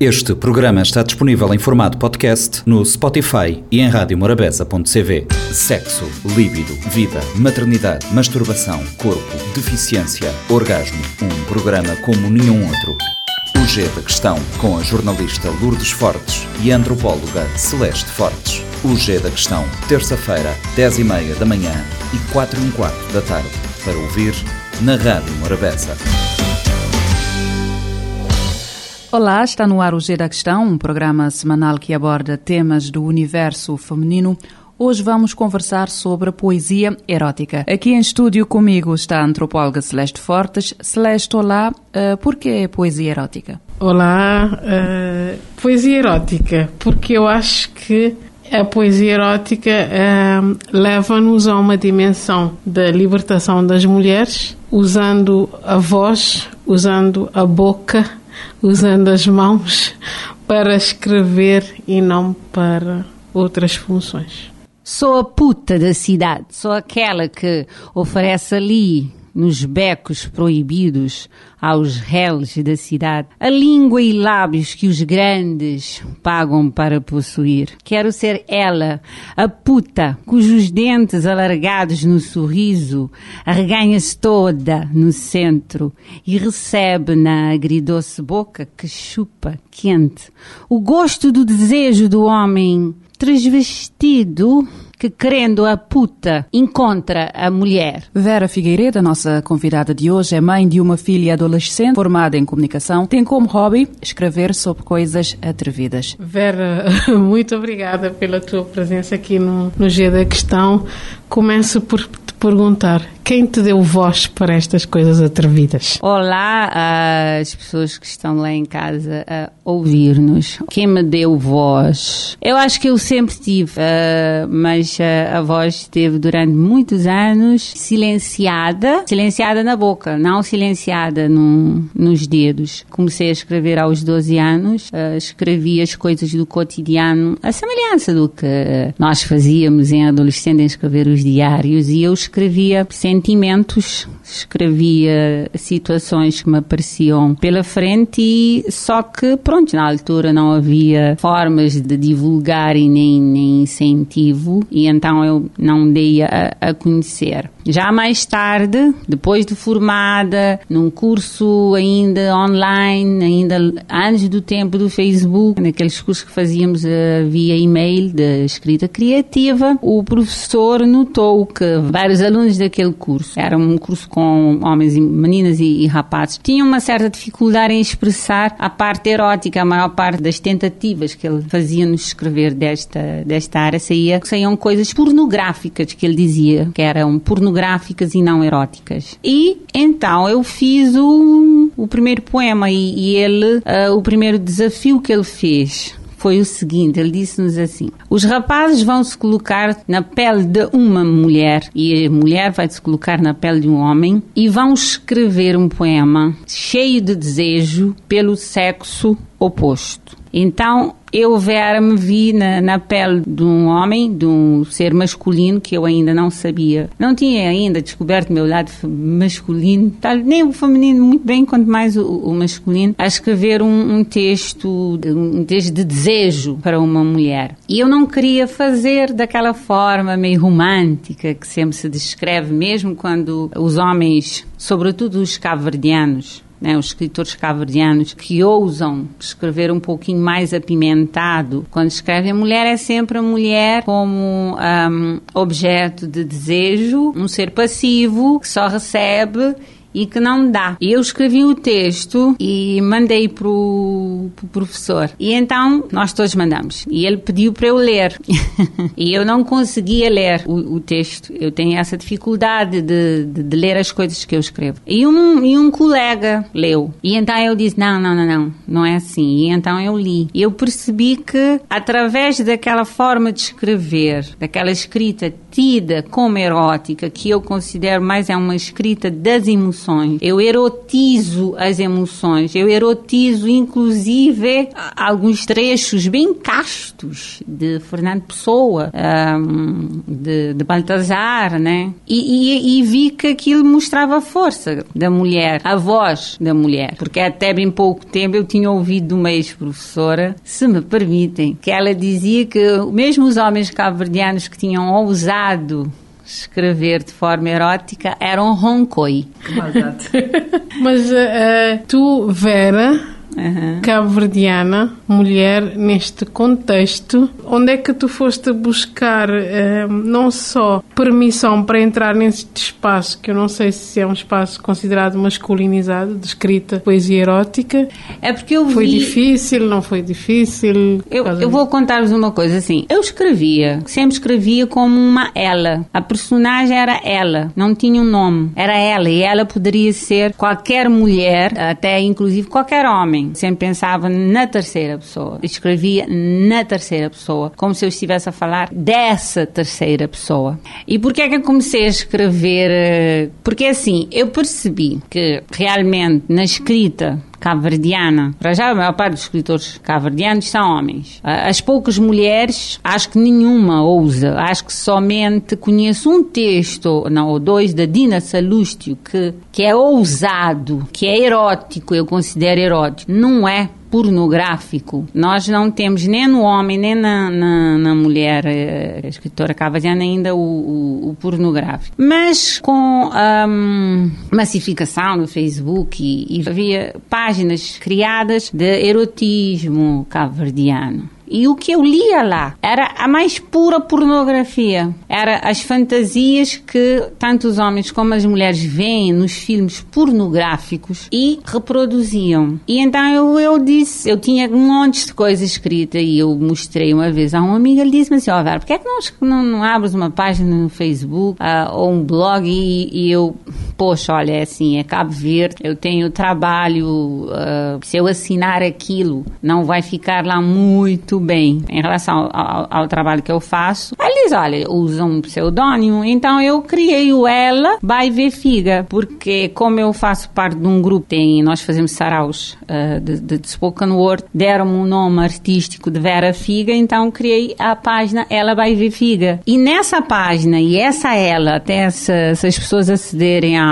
Este programa está disponível em formato podcast no Spotify e em radiomorabeza.cv. Sexo, líbido, vida, maternidade, masturbação, corpo, deficiência, orgasmo. Um programa como nenhum outro. O G da Questão, com a jornalista Lourdes Fortes e a antropóloga Celeste Fortes. O G da Questão, terça-feira, 10h30 da manhã e 4 h quarto da tarde. Para ouvir na Rádio Morabeza. Olá, está no ar o G da Questão, um programa semanal que aborda temas do universo feminino. Hoje vamos conversar sobre a poesia erótica. Aqui em estúdio comigo está a antropóloga Celeste Fortes. Celeste, olá, uh, por que poesia erótica? Olá, uh, poesia erótica, porque eu acho que a poesia erótica uh, leva-nos a uma dimensão da libertação das mulheres, usando a voz, usando a boca, usando as mãos para escrever e não para outras funções. Sou a puta da cidade, sou aquela que oferece ali nos becos proibidos aos réus da cidade, a língua e lábios que os grandes pagam para possuir. Quero ser ela, a puta, cujos dentes alargados no sorriso arreganha-se toda no centro e recebe na agridoce boca que chupa quente o gosto do desejo do homem transvestido que, querendo a puta, encontra a mulher. Vera Figueiredo, nossa convidada de hoje, é mãe de uma filha adolescente formada em comunicação. Tem como hobby escrever sobre coisas atrevidas. Vera, muito obrigada pela tua presença aqui no, no G da Questão. Começo por te perguntar quem te deu voz para estas coisas atrevidas? Olá às pessoas que estão lá em casa a ouvir-nos. Quem me deu voz? Eu acho que eu sempre tive, uh, mas uh, a voz esteve durante muitos anos silenciada, silenciada na boca, não silenciada no, nos dedos. Comecei a escrever aos 12 anos, uh, escrevi as coisas do cotidiano, a semelhança do que nós fazíamos em adolescente, em escrever os diários, e eu escrevia sem sentimentos, escrevia situações que me apareciam pela frente e só que, pronto, na altura não havia formas de divulgar e nem, nem incentivo e então eu não dei a, a conhecer. Já mais tarde, depois de formada, num curso ainda online, ainda antes do tempo do Facebook, naqueles cursos que fazíamos via e-mail de escrita criativa, o professor notou que vários alunos daquele curso, era um curso com homens e meninas e, e rapazes, tinham uma certa dificuldade em expressar a parte erótica, a maior parte das tentativas que ele fazia nos escrever desta, desta área saía, saíam coisas pornográficas que ele dizia, que eram pornográficas pornográficas e não eróticas. E então eu fiz o, o primeiro poema e, e ele, uh, o primeiro desafio que ele fez foi o seguinte: ele disse-nos assim: os rapazes vão se colocar na pele de uma mulher e a mulher vai se colocar na pele de um homem e vão escrever um poema cheio de desejo pelo sexo oposto. Então eu, Vera, me vi na, na, pele de um homem, de um ser masculino que eu ainda não sabia. Não tinha ainda descoberto meu lado masculino, tal, nem o feminino muito bem, quanto mais o, o masculino, a escrever um, um, texto, um texto de desejo para uma mulher. E eu não queria fazer daquela forma meio romântica que sempre se descreve, mesmo quando os homens, sobretudo os cabo-verdianos, né, os escritores caverdianos que ousam escrever um pouquinho mais apimentado. Quando escrevem a mulher, é sempre a mulher como um, objeto de desejo, um ser passivo que só recebe e que não dá. E eu escrevi o texto e mandei para o pro professor. E então nós todos mandamos. E ele pediu para eu ler. e eu não conseguia ler o, o texto. Eu tenho essa dificuldade de, de, de, ler as coisas que eu escrevo. E um, e um colega leu. E então eu disse: não, não, não, não, não é assim. E então eu li. E eu percebi que através daquela forma de escrever, daquela escrita tida como erótica, que eu considero mais é uma escrita das emoções emoções. Eu erotizo as emoções. Eu erotizo, inclusive, alguns trechos bem castos de Fernando Pessoa, um, de, de Baltazar, né? E, e, e vi que aquilo mostrava a força da mulher, a voz da mulher. Porque até bem pouco tempo eu tinha ouvido de uma ex-professora, se me permitem, que ela dizia que mesmo os homens cabo-verdianos que tinham ousado escrever de forma erótica eram roncoi. Mas uh, tu, Vera, uhum. cabo-verdiana, mulher, neste contexto, onde é que tu foste buscar uh, não só permissão para entrar neste espaço, que eu não sei se é um espaço considerado masculinizado, de escrita, poesia erótica? É porque eu Foi vi... difícil, não foi difícil? Eu, eu vou contar-vos uma coisa assim. Eu escrevia, sempre escrevia como uma ela. A personagem era ela, não tinha um nome. Era ela e ela poderia ser qualquer mulher, até inclusive qualquer homem sempre pensava na terceira pessoa. Escrevia na terceira pessoa, como se eu estivesse a falar dessa terceira pessoa. E por que é que eu comecei a escrever? Eh, porque assim, eu percebi que realmente na escrita cabo-verdiana. Para já, a maior parte dos escritores cabo-verdianos são homens. As poucas mulheres, acho que nenhuma ousa. Acho que somente conheço um texto, não, ou dois, da Dina Salustio, que, que é ousado, que é erótico, eu considero erótico. Não é pornográfico, nós não temos nem no homem nem na, na, na mulher, eh, a escritora cavadiana, ainda o, o, o, pornográfico. Mas com a um, massificação no Facebook e, e havia páginas criadas de erotismo cabo-verdiano. E o que eu lia lá era a mais pura pornografia. Era as fantasias que tanto os homens como as mulheres veem nos filmes pornográficos e reproduziam. E então eu, eu disse, eu tinha um monte de coisa escrita e eu mostrei uma vez a uma amiga, ele disse-me assim, ó oh, Vera, porquê é que não, não, não abres uma página no Facebook uh, ou um blog e, e, eu, poxa, olha, é assim, é Cabo Verde, eu tenho trabalho, uh, se eu assinar aquilo, não vai ficar lá muito bem em relação ao, ao, trabalho que eu faço. Ele diz, olha, usa um pseudônimo, então eu criei o Ela by V Figa, porque como eu faço parte de um grupo, tem, nós fazemos saraus uh, de, de, spoken word, deram-me um nome artístico de Vera Figa, então criei a página Ela by V Figa. E nessa página, e essa Ela, até se, se as pessoas acederem à,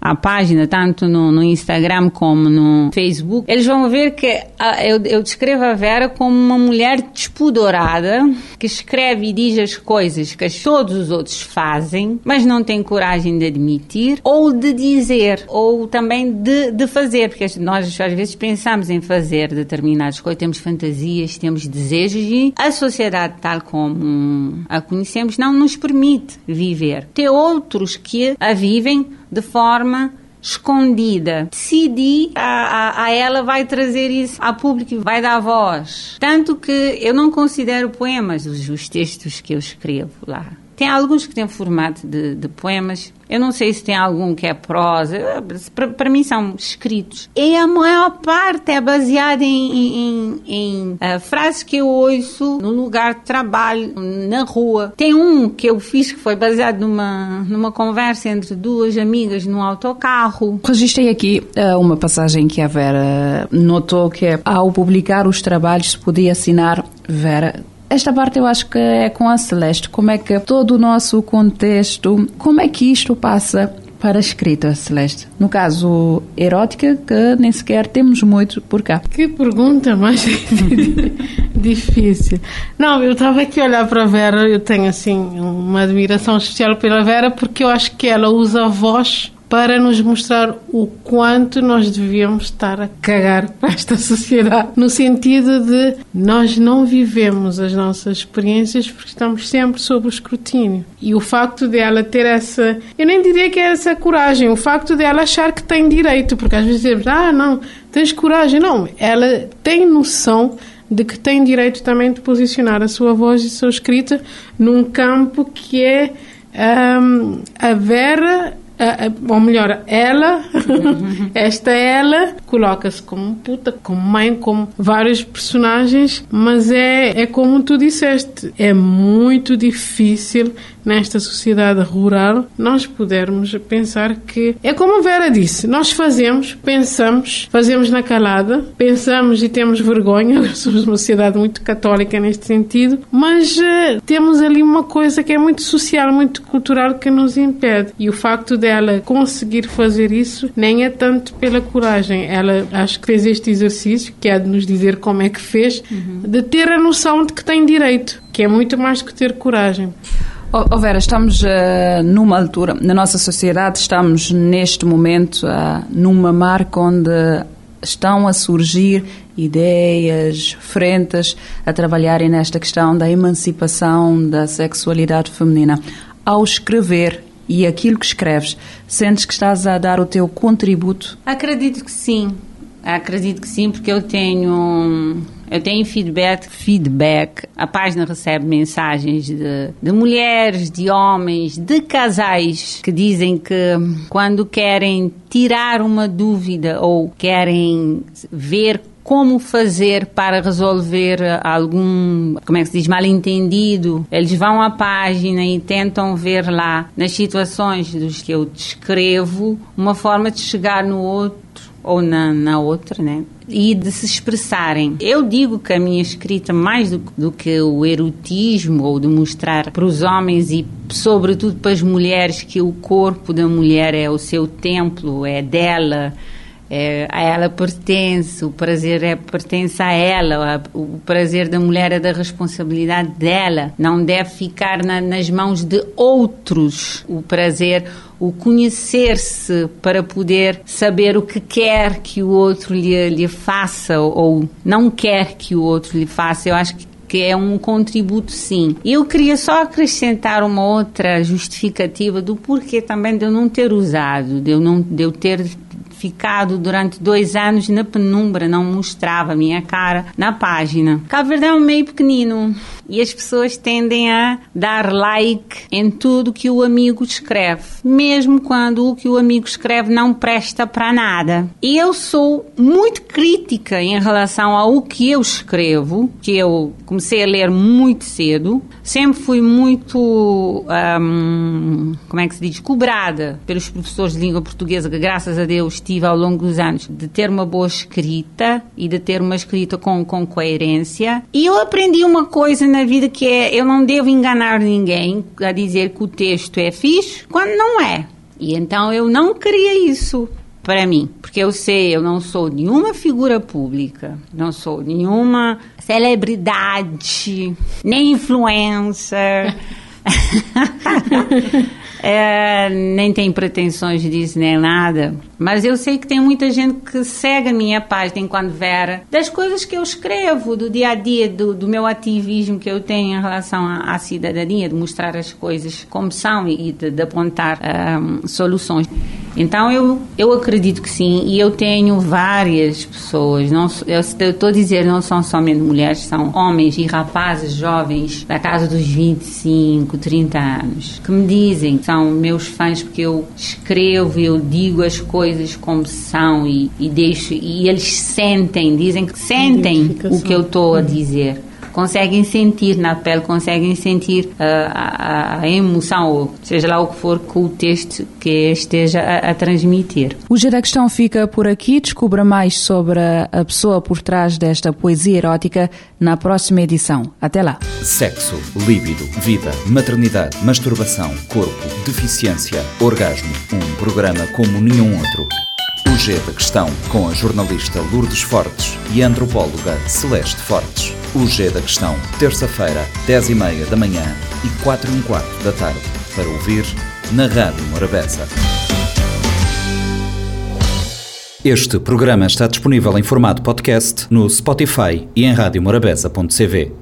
à página, tanto no, no Instagram como no Facebook, eles vão ver que uh, eu, eu descrevo a Vera como uma mulher despudorada que escreve e diz as coisas que todos os outros fazem, mas não tem coragem de admitir ou de dizer, ou também de, de fazer, porque nós às vezes pensamos em fazer determinadas coisas, temos fantasias, temos desejos e a sociedade tal como a conhecemos não nos permite viver. Tem outros que a vivem de forma escondida. Decidi, a, a, a, ela vai trazer isso ao público, vai dar voz. Tanto que eu não considero poemas os, os textos que eu escrevo lá. Tem alguns que têm formato de, de, poemas. Eu não sei se tem algum que é prosa. Para, mim são escritos. E a maior parte é baseada em, em, em uh, frases que eu ouço no lugar de trabalho, na rua. Tem um que eu fiz que foi baseado numa, numa conversa entre duas amigas num autocarro. Registrei aqui uh, uma passagem que a Vera notou que é, ao publicar os trabalhos podia assinar Vera esta parte eu acho que é com a Celeste. Como é que todo o nosso contexto, como é que isto passa para a escrita, Celeste? No caso, erótica, que nem sequer temos muito por cá. Que pergunta mais difícil. Não, eu estava aqui a olhar para a Vera, eu tenho assim uma admiração especial pela Vera porque eu acho que ela usa a voz para nos mostrar o quanto nós devíamos estar a cagar para esta sociedade, no sentido de nós não vivemos as nossas experiências porque estamos sempre sob o escrutínio. E o facto de ela ter essa, eu nem diria que é essa coragem, o facto de ela achar que tem direito, porque às vezes dizemos, ah, não, tens coragem. Não, ela tem noção de que tem direito também de posicionar a sua voz e a sua escrita num campo que é um, a Vera ou melhor, ela, esta ela, coloca-se como puta, como mãe, como vários personagens, mas é, é como tu disseste, é muito difícil nesta sociedade rural nós pudermos pensar que é como a Vera disse, nós fazemos, pensamos, fazemos na calada, pensamos e temos vergonha, somos uma sociedade muito católica neste sentido, mas uh, temos ali uma coisa que é muito social, muito cultural que nos impede e o facto dela conseguir fazer isso nem é tanto pela coragem, ela acho que fez este exercício, que é de nos dizer como é que fez, uhum. de ter a noção de que tem direito, que é muito mais que ter coragem. Oh, Vera, estamos uh, numa altura, na nossa sociedade, estamos neste momento uh, numa marca onde estão a surgir ideias, frentes a trabalharem nesta questão da emancipação da sexualidade feminina. Ao escrever e aquilo que escreves, sentes que estás a dar o teu contributo? Acredito que sim. Acredito que sim, porque eu tenho eu tenho feedback, feedback. A página recebe mensagens de, de mulheres, de homens, de casais que dizem que quando querem tirar uma dúvida ou querem ver como fazer para resolver algum, como é que se diz, mal entendido. Eles vão à página e tentam ver lá, nas situações dos que eu descrevo, uma forma de chegar no outro ou na, na outra, né? E de se expressarem. Eu digo que a minha escrita, mais do, do que o erotismo ou de mostrar para os homens e, sobretudo, para as mulheres, que o corpo da mulher é o seu templo, é dela, é, a ela pertence, o prazer é, pertence a ela, o prazer da mulher é da responsabilidade dela, não deve ficar na, nas mãos de outros. O prazer, o conhecer-se para poder saber o que quer que o outro lhe, lhe faça ou não quer que o outro lhe faça. Eu acho que que é um contributo sim. Eu queria só acrescentar uma outra justificativa do porquê também de eu não ter usado, de eu não de eu ter ficado durante dois anos na penumbra, não mostrava a minha cara na página. Cabo Verde é um meio pequenino e as pessoas tendem a dar like em tudo que o amigo escreve, mesmo quando o que o amigo escreve não presta para nada. E eu sou muito crítica em relação ao que eu escrevo, que eu comecei a ler muito cedo, sempre fui muito, um, como é que se diz, cobrada pelos professores de língua portuguesa, que graças a Deus tive ao longo dos anos, de ter uma boa escrita e de ter uma escrita com, com coerência. E eu aprendi uma coisa na vida que é, eu não devo enganar ninguém a dizer que o texto é fixe quando não é. E então eu não queria isso para mim, porque eu sei, eu não sou nenhuma figura pública, não sou nenhuma celebridade, nem influencer. é, nem tem pretensões disso nem nada. Mas eu sei que tem muita gente que segue a minha página enquanto Vera, das coisas que eu escrevo, do dia a dia, do, do meu ativismo que eu tenho em relação à, à, cidadania, de mostrar as coisas como são e de, de apontar um, soluções. Então eu, eu acredito que sim, e eu tenho várias pessoas, não, eu estou a dizer, não são somente mulheres, são homens e rapazes jovens da casa dos 25, 30 anos, que me dizem que são meus fãs porque eu escrevo, eu digo as coisas como são e, e deixo, e eles sentem, dizem que sentem o que eu estou a dizer conseguem sentir na pele, conseguem sentir uh, a, a, emoção, ou seja lá o que for que o texto que esteja a, a transmitir. O Gira Questão fica por aqui. Descubra mais sobre a pessoa por trás desta poesia erótica na próxima edição. Até lá. Sexo, líbido, vida, maternidade, masturbação, corpo, deficiência, orgasmo. Um programa como nenhum outro. O G da Questão, com a jornalista Lourdes Fortes e a antropóloga Celeste Fortes. O G da Questão, terça-feira, 10 e meia da manhã e 4 e um quarto da tarde, para ouvir na Rádio Morabeza. Este programa está disponível em formato podcast no Spotify e em radiomorabeza.cv.